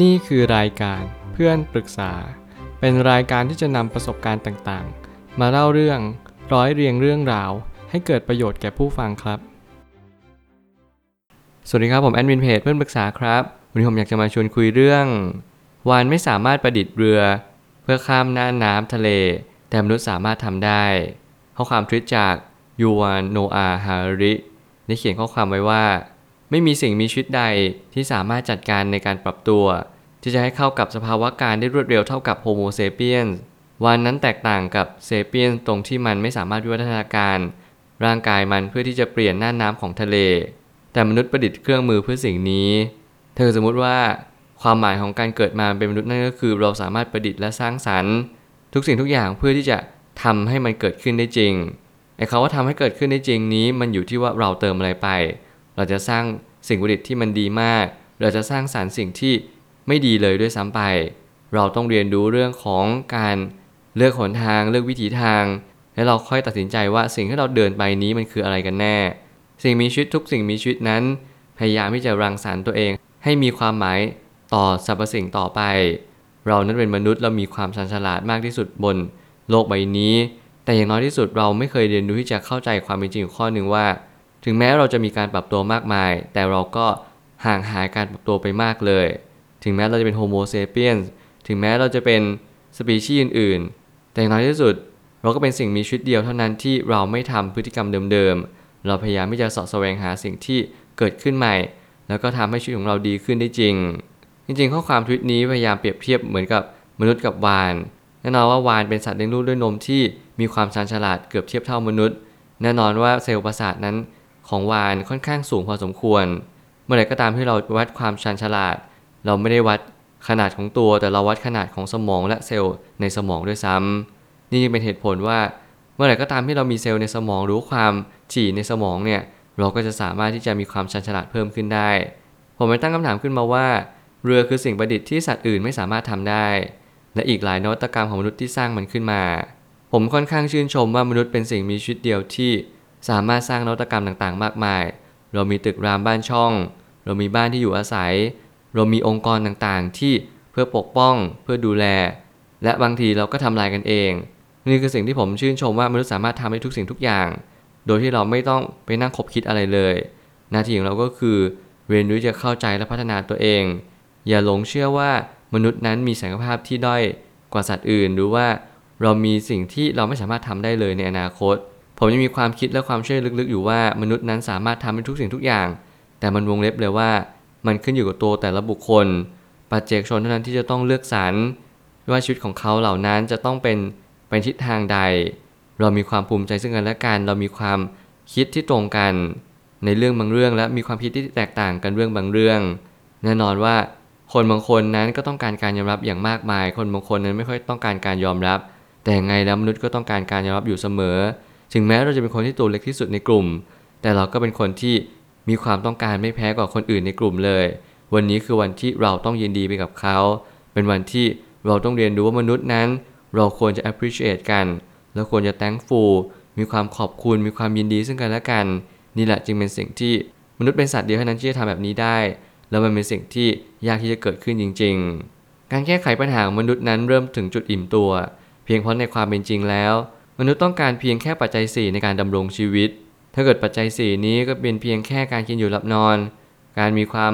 นี่คือรายการเพื่อนปรึกษา เป็นรายการที่จะนำประสบการณ์ต่างๆ มาเล่าเรื่องร้อยเรียงเรื่องราว ให้เกิดประโยชน์แก่ผู้ฟังครับ สวัสดีครับผมแอดมินเพจเพื่อนปรึกษาครับ วันนี้ผมอยากจะมาชวนคุยเรื่องวานไม่สามารถประดิษฐ์เรือ เพื่อข้ามน้าน้ำทะเล แต่มนุษย์สามารถทำได้ข้อความทวิตจากยูวานโนอาฮาริได้เขียนข้อความไว้ว่า ไม่มีสิ่งมีชีวิตใดที่สามารถจัดการในการปรับตัว ที่จะให้เข้ากับสภาวะการได้รวดเร็วเท่ากับโฮโมเซเปียนวานนั้นแตกต่างกับเซเปียนตรงที่มันไม่สามารถวิวัฒนาการ ร่างกายมันเพื่อที่จะเปลี่ยนหน้าน้ำของทะเล แต่มนุษย์ประดิษฐ์เครื่องมือเพื่อสิ่งนี้ เธอสมมุติว่าความหมายของการเกิดมาเป็นมนุษย์นั่นก็คือ เราสามารถประดิษฐ์และสร้างสรรค์ ทุกสิ่งทุกอย่างเพื่อที่จะทำให้มันเกิดขึ้นได้จริงไอ้คำว่าทำให้เกิดขึ้นได้จริงนี้ มันอยู่ที่ว่าเราเติมอะไรไป เราจะสร้างสิ่งประดิษฐ์ที่มันดีมาก เราจะสร้างสารรค์สิ่งที่ไม่ดีเลยด้วยซ้ำไป เราต้องเรียนรู้เรื่องของการเลือกหนทางเลือกวิถีทาง และเราค่อยตัดสินใจว่าสิ่งที่เราเดินไปนี้มันคืออะไรกันแน่ สิ่งมีชีวิตทุกสิ่งมีชีวิตนั้น พยายามที่จะรังสรรค์ตัวเอง ให้มีความหมายต่อสรรพสิ่งต่อไป เรานั้นเป็นมนุษย์เรามีความชันฉลาดมากที่สุดบน โลกใบนี้ แต่อย่างน้อยที่สุดเราไม่เคยเรียนรู้ที่จะเข้าใจความเป็นจริงข้อหนึ่งว่า ถึงแม้เราจะมีการปรับตัวมากมาย แต่เราก็ห่างหายการปรับตัวไปมากเลย ถึงแม้เราจะเป็นโฮโมเซเปียนถึงแม้เราจะเป็นสปีชีส์อื่นๆ แต่อย่างน้อยที่สุด เราก็เป็นสิ่งมีชีวิตเดียวเท่านั้นที่เราไม่ทำพฤติกรรมเดิมๆ เราพยายามที่จะสาะแสวงหาสิ่งที่เกิดขึ้นใหม่ แล้วก็ทำให้ชีวิตของเราดีขึ้นได้จริง จริงๆ ข้อความทวิตนี้พยายามเปรียบเทียบเหมือนกับมนุษย์กับวาฬแน่นอนว่าวาฬเป็นสัตว์เลี้ยงลูกด้วยนมที่มีความชาญฉลาดเกือบเทียบเท่ามนุษย์ แน่นอนว่าเซลล์ประสาทนั้น ของวาฬค่อนข้างสูงพอสมควร เมื่อไหร่ก็ตามที่เราวัดความชาญฉลาด เราไม่ได้วัดขนาดของตัว แต่เราวัดขนาดของสมองและเซลล์ในสมองด้วยซ้ำนี่ยังเป็นเหตุผลว่า เมื่อไหร่ก็ตามที่เรามีเซลล์ในสมองหรือความถี่ในสมองเนี่ยเราก็จะสามารถที่จะมีความชาญฉลาดเพิ่มขึ้นได้ ผมไปตั้งคำถามขึ้นมาว่า เรือคือสิ่งประดิษฐ์ที่สัตว์อื่นไม่สามารถทำได้ และอีกหลายนวัตกรรมของมนุษย์ที่สร้างมันขึ้นมา ผมค่อนข้างชื่นชมว่ามนุษย์เป็นสิ่งมีชีวิตเดียวที่ สามารถสร้างนวัตกรรมต่างๆ มากมาย เรามีตึกรามบ้านช่อง เรามีบ้านที่อยู่อาศัย เรามีองค์กรต่างๆ ที่เพื่อปกป้องเพื่อดูแล และบางทีเราก็ทำลายกันเอง นี่คือสิ่งที่ผมชื่นชมว่ามนุษย์สามารถทำได้ทุกสิ่งทุกอย่าง โดยที่เราไม่ต้องไปนั่งคบคิดอะไรเลย หน้าที่ของเราก็คือเรียนรู้จะเข้าใจและพัฒนาตัวเอง อย่าหลงเชื่อว่ามนุษย์นั้นมีศักยภาพที่ด้อยกว่าสัตว์อื่น หรือว่าเรามีสิ่งที่เราไม่สามารถทำได้เลยในอนาคต ผมยังมีความคิดและความเชื่อลึกๆ อยู่ว่ามนุษย์นั้นสามารถทำได้ทุกสิ่งทุกอย่าง แต่มันวงเล็บเลยว่า มันขึ้นอยู่กับตัวแต่ละบุคคล ปัจเจกชนเท่านั้นที่จะต้องเลือกสรรว่าชีวิตของเขาเหล่านั้นจะต้องเป็นเป็นทิศทางใด เรามีความภูมิใจซึ่งกันและกัน เรามีความคิดที่ตรงกัน ในเรื่องบางเรื่องและมีความคิดที่แตกต่างกันเรื่องบางเรื่อง แน่นอนว่า คนบางคนนั้นก็ต้องการการยอมรับอย่างมากมาย คนบางคนนั้นไม่ค่อยต้องการการยอมรับ แต่ไงแล้วมนุษย์ก็ต้องการการยอมรับอยู่เสมอ ถึงแม้เราจะเป็นคนที่ตัวเล็กที่สุดในกลุ่ม แต่เราก็เป็นคนที่มีความต้องการไม่แพ้กว่าคนอื่นในกลุ่มเลย วันนี้คือวันที่เราต้องยินดีไปกับเขา เป็นวันที่เราต้องเรียนรู้ว่ามนุษย์นั้น เราควรจะ appreciate กัน แล้วควรจะ thankful มีความขอบคุณ มีความยินดีซึ่งกันและกัน นี่แหละจึงเป็นสิ่งที่มนุษย์เป็นสัตว์เดียวเท่านั้นที่จะทำแบบนี้ได้ แล้วมันเป็นสิ่งที่ยากที่จะเกิดขึ้นจริง ๆ การแก้ไขปัญหาของมนุษย์นั้นเริ่มถึงจุดอิ่มตัว เพียงเพราะในความเป็นจริงแล้ว มนุษย์ต้องการเพียงแค่ปัจจัย 4 ในการดำรงชีวิต ถ้าเกิดปัจจัย 4 นี้ก็เป็นเพียงแค่การกินอยู่หลับนอน การมีความ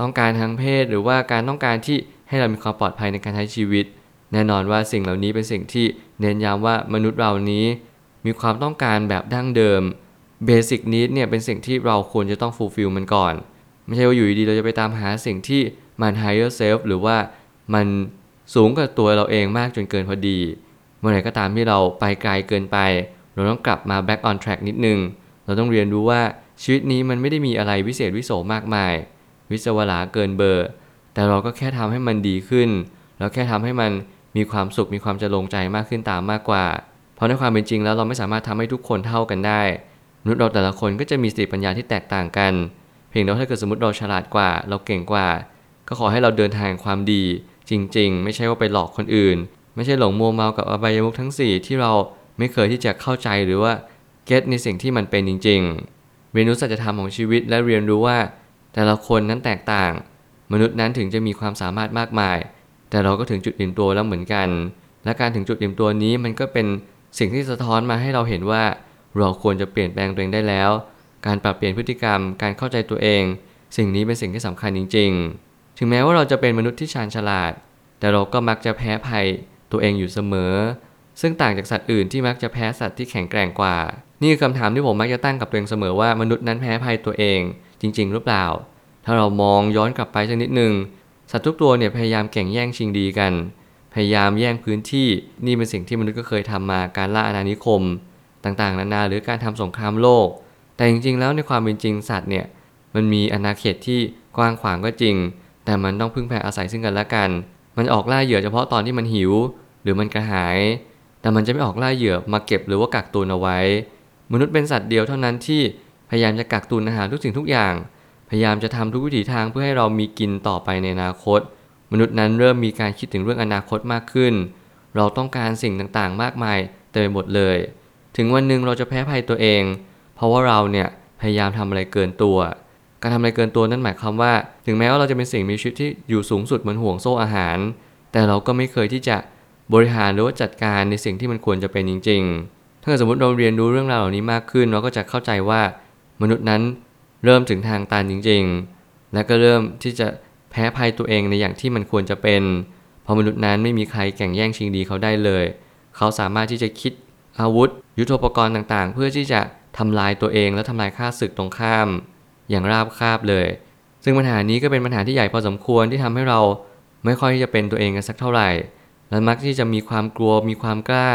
ต้องการทางเพศ หรือว่าการต้องการที่ให้เรามีความปลอดภัยในการใช้ชีวิต แน่นอนว่าสิ่งเหล่านี้เป็นสิ่งที่เน้นย้ำว่ามนุษย์เรานี้ มีความต้องการแบบดั้งเดิมเบสิกนิดเนี่ยเป็นสิ่งที่เราควรจะต้องฟูลฟิลมันก่อน ไม่ใช่ว่าอยู่ดีๆเราจะไปตามหาสิ่งที่มัน higher self หรือว่ามันสูงกว่าตัวเราเองมากจนเกินพอดี เมื่อไหร่ก็ตามที่เราไปไกลเกินไป เราต้องกลับมา back on track นิดนึง เราต้องเรียนรู้ว่าชีวิตนี้มันไม่ได้มีอะไรวิเศษวิโสมากมาย วิศวลาเกินเบอร์ แต่เราก็แค่ทำให้มันดีขึ้น แล้วแค่ทำให้มันมีความสุขมีความจะลงใจมากขึ้นตามมากกว่า เพราะในความเป็นจริงแล้วเราไม่สามารถทำให้ทุกคนเท่ากันได้มนุษย์เราแต่ละคนก็จะมีสติปัญญาที่แตกต่างกัน เพียงแต่ว่าถ้าเกิดสมมติเราฉลาดกว่า เราเก่งกว่า ก็ขอให้เราเดินทางความดีจริง ๆ ไม่ใช่ว่าไปหลอกคนอื่น ไม่ใช่หลงมัวเมากับอบายมุขทั้ง 4 ที่เราไม่เคยที่จะเข้าใจหรือว่าเก็ตในสิ่งที่มันเป็นจริง ๆ เรียนรู้สัจธรรมของชีวิตและเรียนรู้ว่า แต่ละคนนั้นแตกต่าง มนุษย์นั้นถึงจะมีความสามารถมากมาย แต่เราก็ถึงจุดอิ่มตัวแล้วเหมือนกัน และการถึงจุดอิ่มตัวนี้มันก็เป็นสิ่งที่สะท้อนมาให้เราเห็นว่า เราควรจะเปลี่ยนแปลงตัวเองได้แล้ว การปรับเปลี่ยนพฤติกรรม การเข้าใจตัวเอง สิ่งนี้เป็นสิ่งที่สำคัญจริง ๆ ถึงแม้ว่าเราจะเป็นมนุษย์ที่ชาญฉลาด แต่เราก็มักจะแพ้ภัย ตัวเองอยู่เสมอ ซึ่งต่างจากสัตว์อื่นที่มักจะแพ้สัตว์ที่แข็งแกร่งกว่า นี่คือคำถามที่ผมมักจะตั้งกับตัวเองเสมอว่ามนุษย์นั้นแพ้ภัยตัวเองจริง ๆ หรือเปล่า ถ้าเรามองย้อนกลับไปสักนิดหนึ่งสัตว์ทุกตัวเนี่ยพยายามแข่งแย่งชิงดีกัน พยายามแย่งพื้นที่นี่เป็นสิ่งที่มนุษย์ก็เคยทำมาการล่าอาณานิคม ต่างๆ นานาหรือการทำสงครามโลก แต่จริงๆ แล้วในความเป็นจริงสัตว์เนี่ยมันมีอาณาเขตที่กว้างขวางก็จริง แต่มันต้องพึ่งพาอาศัยซึ่งกันและกัน มันออกล่าเหยื่อเฉพาะตอนที่มันหิว หรือมันกระหาย แต่มันจะไม่ออกล่าเหยื่อมาเก็บหรือว่ากักตุนเอาไว้ มนุษย์เป็นสัตว์เดียวเท่านั้นที่พยายามจะกักตุนอาหารทุกสิ่งทุกอย่าง พยายามจะทำทุกวิถีทางเพื่อให้เรามีกินต่อไปในอนาคต มนุษย์นั้นเริ่มมีการคิดถึงเรื่องอนาคตมากขึ้น เราต้องการสิ่งต่างๆ มากมายเต็มไปหมดเลย ถึงวันหนึ่งเราจะแพ้ภัยตัวเอง เพราะว่าเราเนี่ยพยายามทำอะไรเกินตัว การทำอะไรเกินตัวนั่นหมายความว่า ถึงแม้ว่าเราจะเป็นสิ่งมีชีวิตที่อยู่สูงสุดเหมือนห่วงโซ่อาหาร แต่เราก็ไม่เคยที่จะบริหารหรือว่าจัดการในสิ่งที่มันควรจะเป็นจริง ๆ ถ้าสมมติเราเรียนรู้เรื่องราวเหล่านี้มากขึ้น เราก็จะเข้าใจว่ามนุษย์นั้นเริ่มถึงทางตันจริง ๆ และก็เริ่มที่จะแพ้ภัยตัวเองในอย่างที่มันควรจะเป็น เพราะมนุษย์นั้นไม่มีใครแข่งแย่งชิงดีเขาได้เลย เขาสามารถที่จะคิดอาวุธ ยุทโธปกรณ์ต่างๆ เพื่อที่จะทำลายตัวเองและทำลายค่าศึกตรงข้าม อย่างราบคาบเลย ซึ่งปัญหานี้ก็เป็นปัญหาที่ใหญ่พอสมควรที่ทำให้เราไม่ค่อยจะเป็นตัวเองกันสักเท่าไหร่ และมักที่จะมีความกลัวมีความกล้า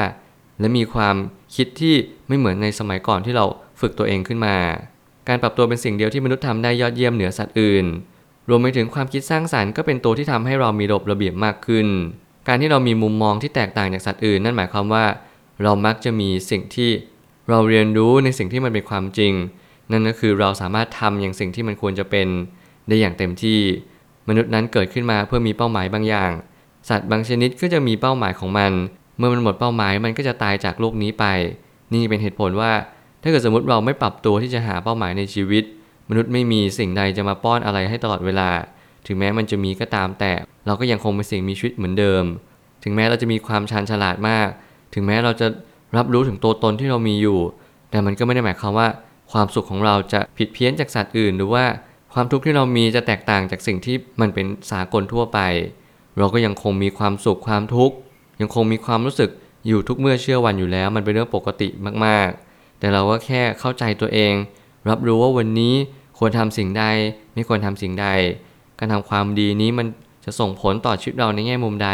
และมีความคิดที่ไม่เหมือนในสมัยก่อนที่เราฝึกตัวเองขึ้นมา การปรับตัวเป็นสิ่งเดียวที่มนุษย์ทำได้ยอดเยี่ยมเหนือสัตว์อื่น รวมไปถึงความคิดสร้างสารรค์ก็เป็นตัวที่ทำให้เรามีระบบระเบียบมากขึ้น การที่เรามีมุมมองที่แตกต่างจากสัตว์อื่น นั่นหมายความว่า เรามักจะมีสิ่งที่เราเรียนรู้ในสิ่งที่มันเป็นความจริง นั่นก็คือเราสามารถทำอย่างสิ่งที่มันควรจะเป็นได้อย่างเต็มที่ มนุษย์นั้นเกิดขึ้นมาเพื่อมีเป้าหมายบางอย่าง สัตว์บางชนิดก็จะมีเป้าหมายของมัน เมื่อมันหมดเป้าหมายมันก็จะตายจากโลกนี้ไป นี่เป็นเหตุผลว่า ถ้าเกิดสมมติเราไม่ปรับตัวที่จะหาเป้าหมายในชีวิต มนุษย์ไม่มีสิ่งใดจะมาป้อนอะไรให้ตลอดเวลา ถึงแม้มันจะมีก็ตามแต่เราก็ยังคงเป็นสิ่งมีชีวิตเหมือนเดิม ถึงแม้เราจะมีความชาญฉลาดมาก ถึงแม้เราจะรับรู้ถึงตัวตนที่เรามีอยู่ แต่มันก็ไม่ได้หมายความว่า ความสุขของเราจะผิดเพี้ยนจากสัตว์อื่น หรือว่าความทุกข์ที่เรามีจะแตกต่างจากสิ่งที่มันเป็นสากลทั่วไป เราก็ยังคงมีความสุขความทุกข์ยังคงมีความรู้สึกอยู่ทุกเมื่อเชื่อวันอยู่แล้ว มันเป็นเรื่องปกติมากๆ แต่เราก็แค่เข้าใจตัวเอง รับรู้ว่าวันนี้ควรทำสิ่งใด ไม่ควรทำสิ่งใด การทำความดีนี้มันจะส่งผลต่อชีวิตเราในแง่มุมใด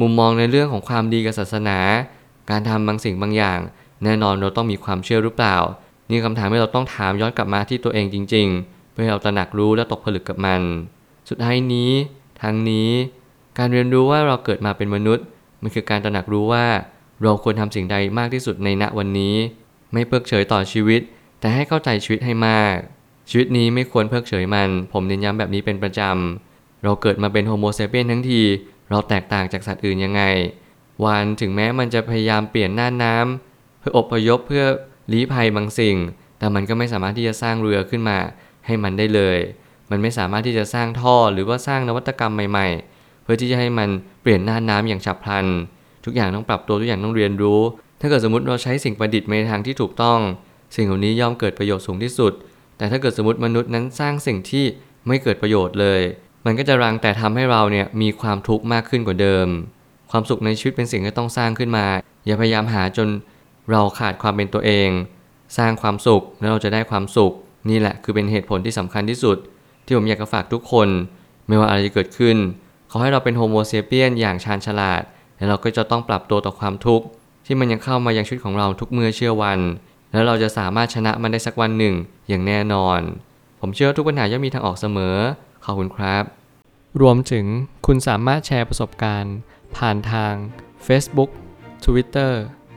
มุมมองในเรื่องของความดีกับศาสนา การทำบางสิ่งบางอย่าง แน่นอนเราต้องมีความเชื่อหรือเปล่า นี่คำถามที่เราต้องถามย้อนกลับมาที่ตัวเองจริง ๆ เพื่อให้เราตระหนักรู้และตกผลึกกับมัน สุดท้ายนี้ทั้งนี้ การเรียนรู้ว่าเราเกิดมาเป็นมนุษย์ มันคือการตระหนักรู้ว่า เราควรทำสิ่งใดมากที่สุดในณวันนี้ ไม่เพิกเฉยต่อชีวิต แต่ให้เข้าใจชีวิตให้มาก ชีวิตนี้ไม่ควรเพิกเฉยมัน ผมเน้นย้ำแบบนี้เป็นประจำเราเกิดมาเป็น Homo sapien ทั้งที เราแตกต่างจากสัตว์อื่นยังไง วาฬถึงแม้มันจะพยายามเปลี่ยนน่านน้ำเพื่ออพยพเพื่อ ลี้ภัยบางสิ่ง แต่มันก็ไม่สามารถที่จะสร้างเรือขึ้นมาให้มันได้เลย มันไม่สามารถที่จะสร้างท่อหรือว่าสร้างนวัตกรรมใหม่ๆ เพื่อที่จะให้มันเปลี่ยนน่านน้ำอย่างฉับพลัน ทุกอย่างต้องปรับตัวทุกอย่างต้องเรียนรู้ ถ้าเกิดสมมติเราใช้สิ่งประดิษฐ์ในทางที่ถูกต้อง สิ่งเหล่านี้ย่อมเกิดประโยชน์สูงที่สุด แต่ถ้าเกิดสมมติมนุษย์นั้นสร้างสิ่งที่ไม่เกิดประโยชน์เลย มันก็จะรังแต่ทำให้เราเนี่ยมีความทุกข์มากขึ้นกว่าเดิม ความสุขในชีวิตเป็นสิ่งที่ต้องสร้างขึ้นมา อย่าพยายามหาจน เราขาดความเป็นตัวเอง สร้างความสุขแล้วเราจะได้ความสุข นี่แหละคือเป็นเหตุผลที่สำคัญที่สุด ที่ผมอยากจะฝากทุกคน ไม่ว่าอะไรจะเกิดขึ้น ขอให้เราเป็นโฮโมเซเปียนอย่างชาญฉลาด และเราก็จะต้องปรับตัวต่อความทุกข์ ที่มันยังเข้ามายังชีวิตของเราทุกเมื่อเชื่อวัน แล้วเราจะสามารถชนะมันได้สักวันหนึ่งอย่างแน่นอน ผมเชื่อว่าทุกปัญหาย่อมมีทางออกเสมอขอบคุณครับ รวมถึงคุณสามารถแชร์ประสบการณ์ ผ่านทาง Facebook Twitter